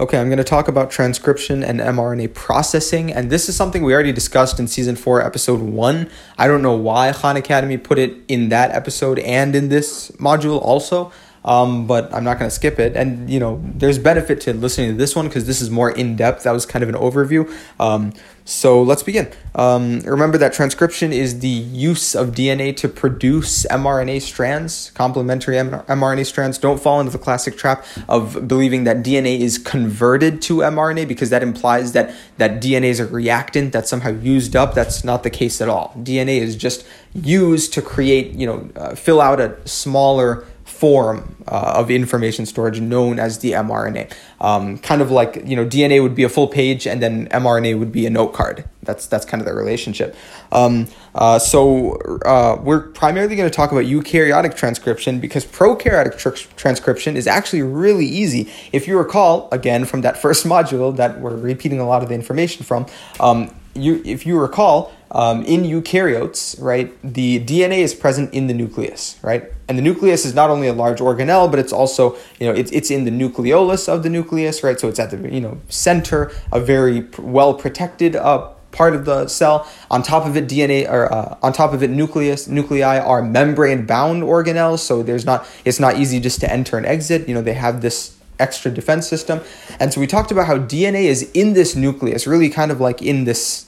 Okay, I'm going to talk about transcription and mRNA processing, and this is something we already discussed in season 4, episode 1. I don't know why Khan Academy put it in that episode and in this module also, um, but I'm not going to skip it. And, you know, there's benefit to listening to this one because this is more in depth. That was kind of an overview. Um, so let's begin. Um, remember that transcription is the use of DNA to produce mRNA strands, complementary mRNA strands. Don't fall into the classic trap of believing that DNA is converted to mRNA because that implies that, that DNA is a reactant that's somehow used up. That's not the case at all. DNA is just used to create, you know, uh, fill out a smaller form uh, of information storage known as the mRNA. Um, kind of like you know DNA would be a full page and then mRNA would be a note card. That's that's kind of the relationship. Um, uh, so uh, we're primarily going to talk about eukaryotic transcription because prokaryotic tr- transcription is actually really easy. If you recall, again from that first module that we're repeating a lot of the information from, um, you if you recall um, in eukaryotes, right, the DNA is present in the nucleus, right? And the nucleus is not only a large organelle, but it's also, you know, it's, it's in the nucleolus of the nucleus, right? So it's at the, you know, center, a very well protected uh, part of the cell. On top of it, DNA or uh, on top of it, nucleus nuclei are membrane bound organelles. So there's not it's not easy just to enter and exit. You know, they have this extra defense system. And so we talked about how DNA is in this nucleus, really kind of like in this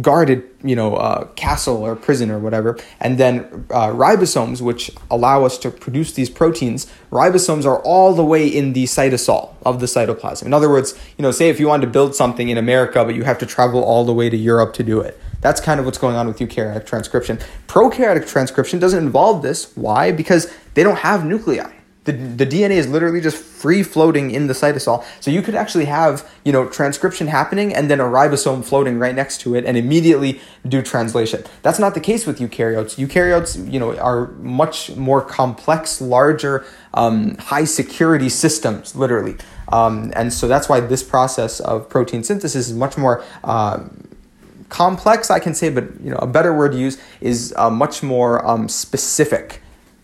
guarded, you know, uh, castle or prison or whatever, and then uh, ribosomes, which allow us to produce these proteins, ribosomes are all the way in the cytosol of the cytoplasm. In other words, you know, say if you wanted to build something in America, but you have to travel all the way to Europe to do it. That's kind of what's going on with eukaryotic transcription. Prokaryotic transcription doesn't involve this. Why? Because they don't have nuclei. The, the DNA is literally just free floating in the cytosol. So you could actually have, you know, transcription happening and then a ribosome floating right next to it and immediately do translation. That's not the case with eukaryotes. Eukaryotes, you know, are much more complex, larger, um, high security systems, literally. Um, and so that's why this process of protein synthesis is much more uh, complex, I can say, but you know, a better word to use is uh, much more um, specific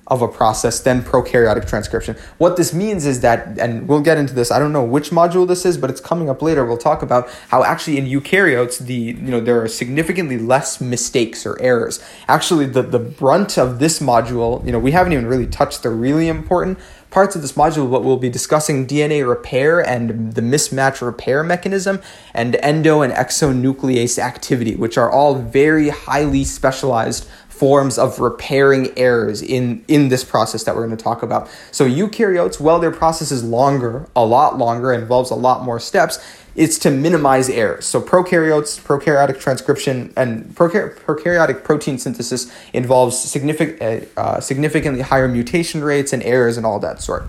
of a process than prokaryotic transcription. What this means is that, and we'll get into this, I don't know which module this is, but it's coming up later. We'll talk about how actually in eukaryotes, the you know there are significantly less mistakes or errors. Actually, the, the brunt of this module, you know, we haven't even really touched the really important parts of this module, but we'll be discussing DNA repair and the mismatch repair mechanism and endo and exonuclease activity, which are all very highly specialized forms of repairing errors in, in this process that we're going to talk about. So eukaryotes, well, their process is longer, a lot longer, involves a lot more steps. It's to minimize errors. So prokaryotes, prokaryotic transcription, and prokaryotic protein synthesis involves significant, uh, uh, significantly higher mutation rates and errors and all that sort.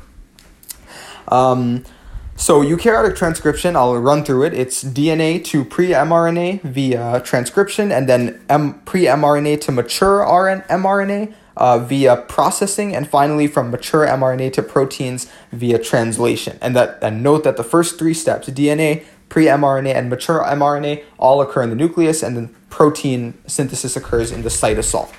Um, so eukaryotic transcription, I'll run through it. It's DNA to pre-mRNA via transcription, and then M- pre-mRNA to mature RN- mRNA uh, via processing, and finally from mature mRNA to proteins via translation. And that and note that the first three steps, DNA, pre-mRNA, and mature mRNA, all occur in the nucleus, and then protein synthesis occurs in the cytosol.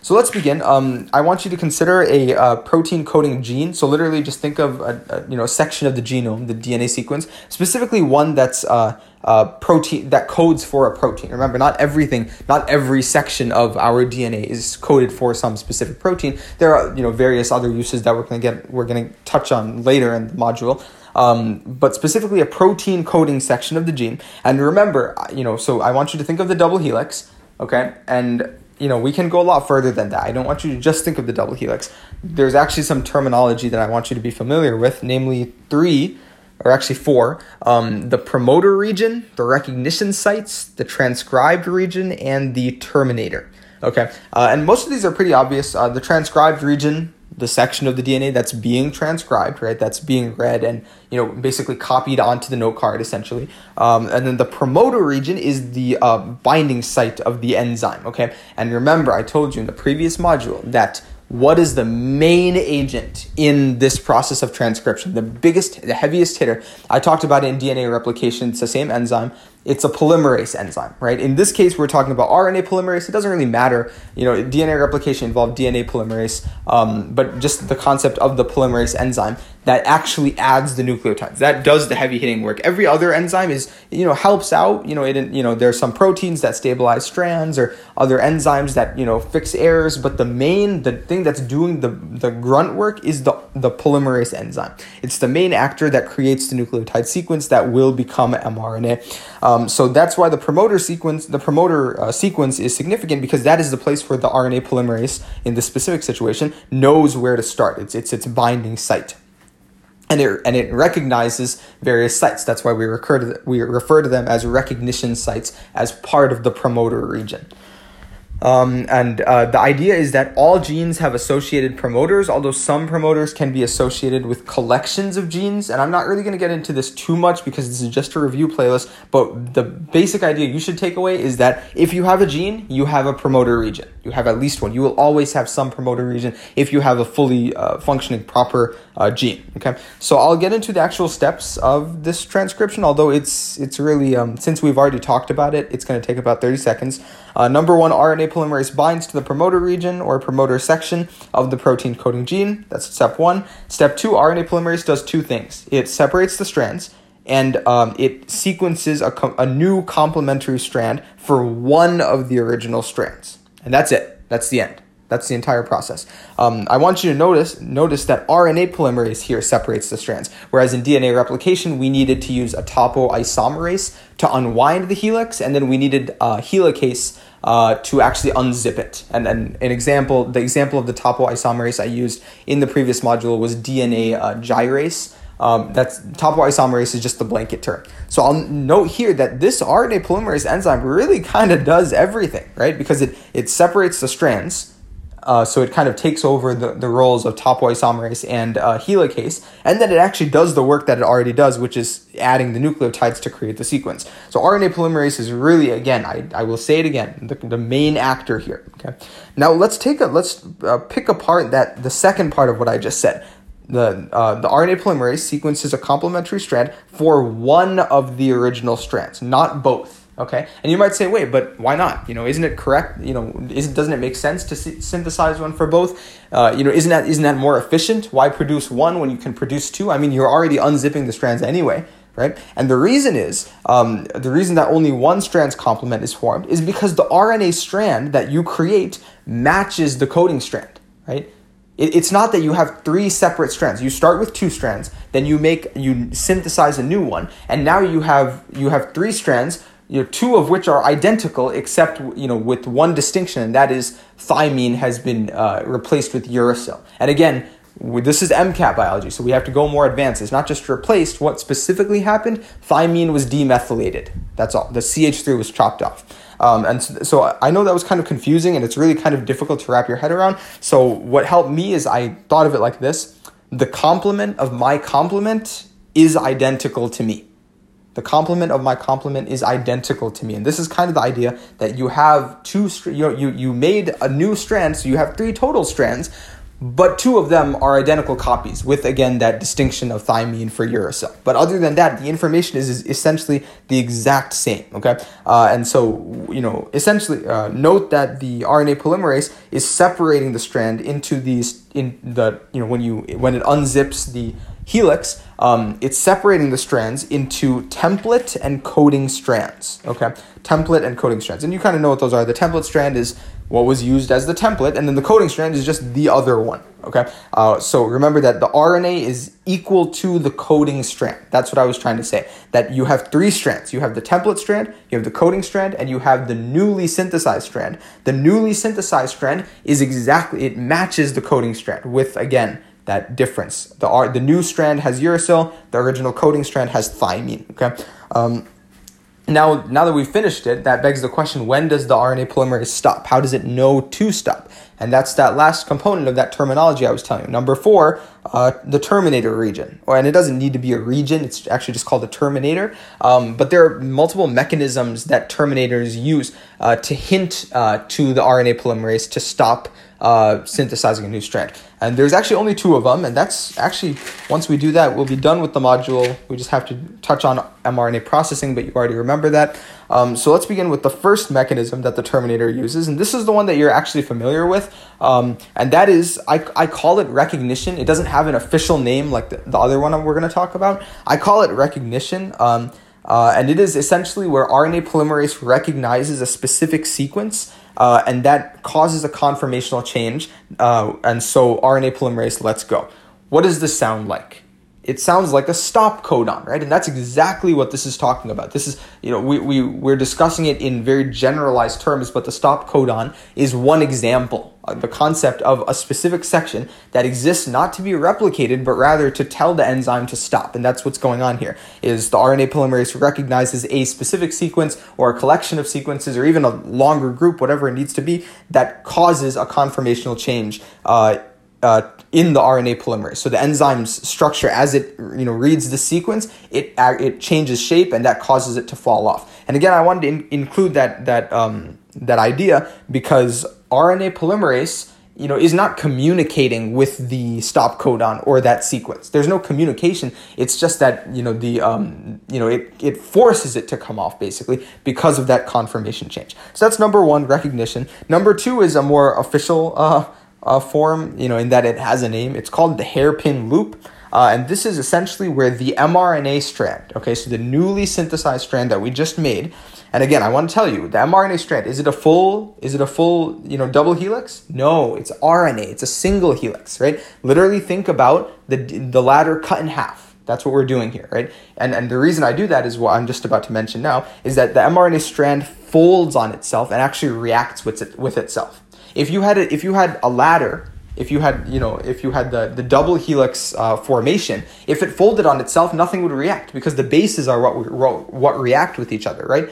So let's begin. Um, I want you to consider a uh, protein coding gene. So literally, just think of a, a, you know section of the genome, the DNA sequence, specifically one that's uh, uh, protein that codes for a protein. Remember, not everything, not every section of our DNA is coded for some specific protein. There are you know various other uses that we're going to get we're to touch on later in the module. Um, but specifically a protein coding section of the gene. And remember, you know, so I want you to think of the double helix, okay, and you know, we can go a lot further than that. I don't want you to just think of the double helix. There's actually some terminology that I want you to be familiar with, namely three, or actually four um, the promoter region, the recognition sites, the transcribed region, and the terminator. Okay, uh, and most of these are pretty obvious. Uh, the transcribed region the section of the DNA that's being transcribed, right? That's being read and you know basically copied onto the note card essentially. Um, and then the promoter region is the uh, binding site of the enzyme. Okay, and remember I told you in the previous module that what is the main agent in this process of transcription? The biggest, the heaviest hitter. I talked about it in DNA replication. It's the same enzyme, it's a polymerase enzyme, right? In this case, we're talking about RNA polymerase. It doesn't really matter, you know, DNA replication involved DNA polymerase, um, but just the concept of the polymerase enzyme that actually adds the nucleotides. That does the heavy hitting work. Every other enzyme is, you know, helps out. You know, it, you know, there's some proteins that stabilize strands or other enzymes that you know fix errors, but the main, the thing that's doing the the grunt work is the the polymerase enzyme. It's the main actor that creates the nucleotide sequence that will become mRNA. Um, so that's why the promoter sequence, the promoter uh, sequence, is significant because that is the place where the RNA polymerase, in this specific situation, knows where to start. It's it's its binding site and it, and it recognizes various sites. That's why we refer, to, we refer to them as recognition sites as part of the promoter region. Um, and uh, the idea is that all genes have associated promoters, although some promoters can be associated with collections of genes. And I'm not really going to get into this too much because this is just a review playlist. But the basic idea you should take away is that if you have a gene, you have a promoter region. You have at least one. You will always have some promoter region if you have a fully uh, functioning proper uh, gene. Okay, so I'll get into the actual steps of this transcription. Although it's it's really um, since we've already talked about it, it's going to take about 30 seconds. Uh, number one, RNA polymerase binds to the promoter region or promoter section of the protein coding gene. That's step one. Step two, RNA polymerase does two things it separates the strands and um, it sequences a, co- a new complementary strand for one of the original strands. And that's it. That's the end. That's the entire process. Um, I want you to notice notice that RNA polymerase here separates the strands, whereas in DNA replication we needed to use a topoisomerase to unwind the helix, and then we needed a helicase uh, to actually unzip it. And then an example, the example of the topoisomerase I used in the previous module was DNA uh, gyrase. Um, that's topoisomerase is just the blanket term. So I'll note here that this RNA polymerase enzyme really kind of does everything, right? Because it, it separates the strands uh, so it kind of takes over the, the roles of topoisomerase and uh, helicase, and then it actually does the work that it already does, which is adding the nucleotides to create the sequence. So RNA polymerase is really, again, I, I will say it again, the, the main actor here. Okay. Now let's take a let's uh, pick apart that the second part of what I just said. The, uh, the RNA polymerase sequences a complementary strand for one of the original strands, not both. Okay, and you might say, wait, but why not? You know, isn't it correct? You know, isn't doesn't it make sense to synthesize one for both? Uh, you know, isn't that isn't that more efficient? Why produce one when you can produce two? I mean, you're already unzipping the strands anyway, right? And the reason is, um, the reason that only one strand's complement is formed is because the RNA strand that you create matches the coding strand, right? it's not that you have three separate strands. You start with two strands, then you make you synthesize a new one, and now you have you have three strands you know, two of which are identical except you know with one distinction, and that is thymine has been uh, replaced with uracil. And again, this is MCAT biology, so we have to go more advanced. It's not just replaced. What specifically happened? Thymine was demethylated. That's all. The CH3 was chopped off. Um, and so, so, I know that was kind of confusing and it's really kind of difficult to wrap your head around. So what helped me is I thought of it like this. The complement of my complement is identical to me. The complement of my complement is identical to me. And this is kind of the idea that you have two, you, you, you made a new strand, so you have three total strands, but two of them are identical copies with again that distinction of thymine for uracil but other than that the information is, is essentially the exact same okay uh, and so you know essentially uh, note that the rna polymerase is separating the strand into these in the you know when you when it unzips the helix, um, it's separating the strands into template and coding strands. Okay, template and coding strands, and you kind of know what those are. The template strand is what was used as the template, and then the coding strand is just the other one. Okay, uh, so remember that the RNA is equal to the coding strand. That's what I was trying to say. That you have three strands. You have the template strand, you have the coding strand, and you have the newly synthesized strand. The newly synthesized strand is exactly it matches the coding strand with again that difference. The R, the new strand has uracil, the original coding strand has thymine. Okay. Um, now, now that we've finished it, that begs the question: When does the RNA polymerase stop? How does it know to stop? And that's that last component of that terminology I was telling you. Number four, uh, the terminator region, or and it doesn't need to be a region. It's actually just called a terminator. Um, but there are multiple mechanisms that terminators use uh, to hint uh, to the RNA polymerase to stop uh, synthesizing a new strand. And there's actually only two of them, and that's actually once we do that, we'll be done with the module. We just have to touch on mRNA processing, but you already remember that. Um, so let's begin with the first mechanism that the Terminator uses, and this is the one that you're actually familiar with, um, and that is I, I call it recognition. It doesn't have an official name like the, the other one we're going to talk about. I call it recognition. Um, uh, and it is essentially where RNA polymerase recognizes a specific sequence uh, and that causes a conformational change. Uh, and so RNA polymerase lets go. What does this sound like? It sounds like a stop codon, right? And that's exactly what this is talking about. This is, you know, we, we, we're discussing it in very generalized terms, but the stop codon is one example the concept of a specific section that exists not to be replicated but rather to tell the enzyme to stop and that's what's going on here is the rna polymerase recognizes a specific sequence or a collection of sequences or even a longer group whatever it needs to be that causes a conformational change uh, uh, in the RNA polymerase. So the enzyme's structure, as it you know reads the sequence, it it changes shape, and that causes it to fall off. And again, I wanted to in- include that that um, that idea because RNA polymerase you know is not communicating with the stop codon or that sequence there's no communication it's just that you know the um, you know it, it forces it to come off basically because of that conformation change so that's number one recognition number two is a more official uh, uh, form you know in that it has a name it's called the hairpin loop uh, and this is essentially where the mRNA strand, okay, so the newly synthesized strand that we just made, and again, I want to tell you, the mRNA strand, is it a full, is it a full, you know, double helix? No, it's RNA. It's a single helix, right? Literally think about the, the ladder cut in half. That's what we're doing here, right? And, and the reason I do that is what I'm just about to mention now, is that the mRNA strand folds on itself and actually reacts with, it, with itself. If you had a, if you had a ladder if you had you know if you had the, the double helix uh, formation if it folded on itself nothing would react because the bases are what what react with each other right?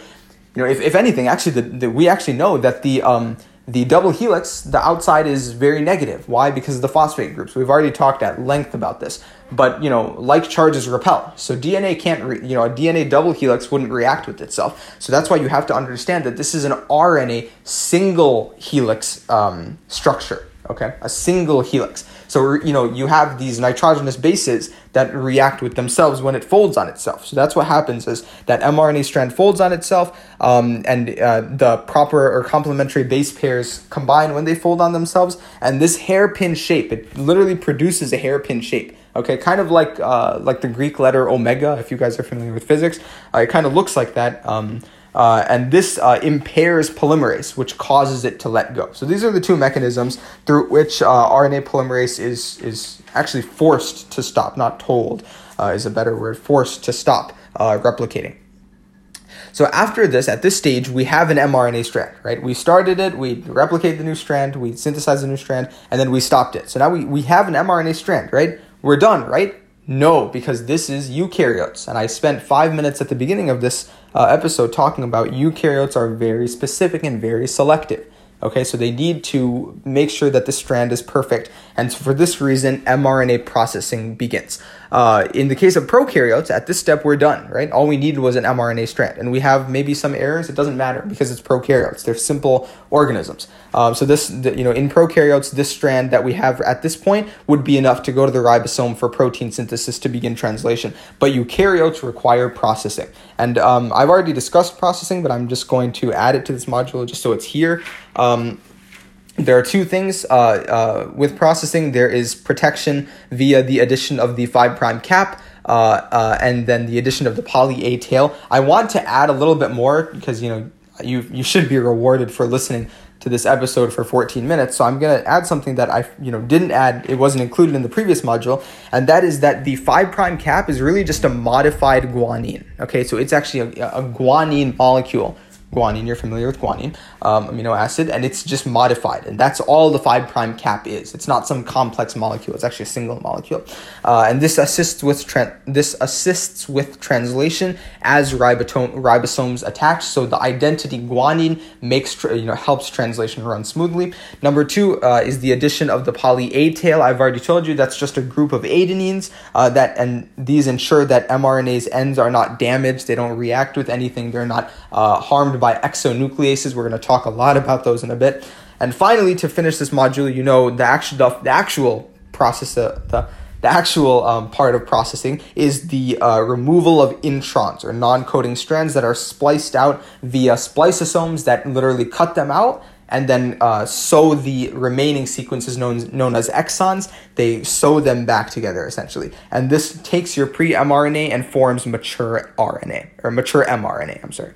You know, if, if anything, actually, the, the, we actually know that the um, the double helix, the outside is very negative. Why? Because of the phosphate groups. We've already talked at length about this. But you know, like charges repel. So DNA can't, re- you know, a DNA double helix wouldn't react with itself. So that's why you have to understand that this is an RNA single helix um, structure. Okay, a single helix. So, you know, you have these nitrogenous bases that react with themselves when it folds on itself. So that's what happens is that mRNA strand folds on itself um, and uh, the proper or complementary base pairs combine when they fold on themselves. And this hairpin shape, it literally produces a hairpin shape. Okay, kind of like uh, like the Greek letter omega, if you guys are familiar with physics. Uh, it kind of looks like that. Um, uh, and this uh, impairs polymerase, which causes it to let go. So these are the two mechanisms through which uh, RNA polymerase is is actually forced to stop, not told uh, is a better word, forced to stop uh, replicating. So after this, at this stage, we have an mRNA strand, right? We started it, we replicated the new strand, we synthesized the new strand, and then we stopped it. So now we, we have an mRNA strand, right? We're done, right? No, because this is eukaryotes. And I spent five minutes at the beginning of this uh, episode talking about eukaryotes are very specific and very selective. Okay, so they need to make sure that the strand is perfect. And so for this reason, mRNA processing begins. Uh, in the case of prokaryotes, at this step, we're done, right? All we needed was an mRNA strand. And we have maybe some errors. It doesn't matter because it's prokaryotes. They're simple organisms. Um, so this, you know, in prokaryotes, this strand that we have at this point would be enough to go to the ribosome for protein synthesis to begin translation. But eukaryotes require processing. And um, I've already discussed processing, but I'm just going to add it to this module just so it's here. Um, there are two things uh, uh, with processing. There is protection via the addition of the 5' prime cap uh, uh, and then the addition of the poly A tail. I want to add a little bit more because you know you you should be rewarded for listening to this episode for 14 minutes. So I'm going to add something that I you know didn't add. It wasn't included in the previous module, and that is that the 5' prime cap is really just a modified guanine. Okay, so it's actually a, a guanine molecule guanine. You're familiar with guanine, um, amino acid, and it's just modified, and that's all the five prime cap is. It's not some complex molecule. It's actually a single molecule, uh, and this assists with tra- this assists with translation as ribosome ribosomes attach. So the identity guanine makes tra- you know helps translation run smoothly. Number two uh, is the addition of the poly A tail. I've already told you that's just a group of adenines uh, that and these ensure that mRNA's ends are not damaged. They don't react with anything. They're not uh, harmed by exonucleases. We're going to talk a lot about those in a bit. And finally, to finish this module, you know the actual the, the actual process the, the the actual um, part of processing is the uh, removal of introns or non-coding strands that are spliced out via spliceosomes that literally cut them out and then uh, sew the remaining sequences known, known as exons. They sew them back together essentially. And this takes your pre mRNA and forms mature RNA, or mature mRNA, I'm sorry.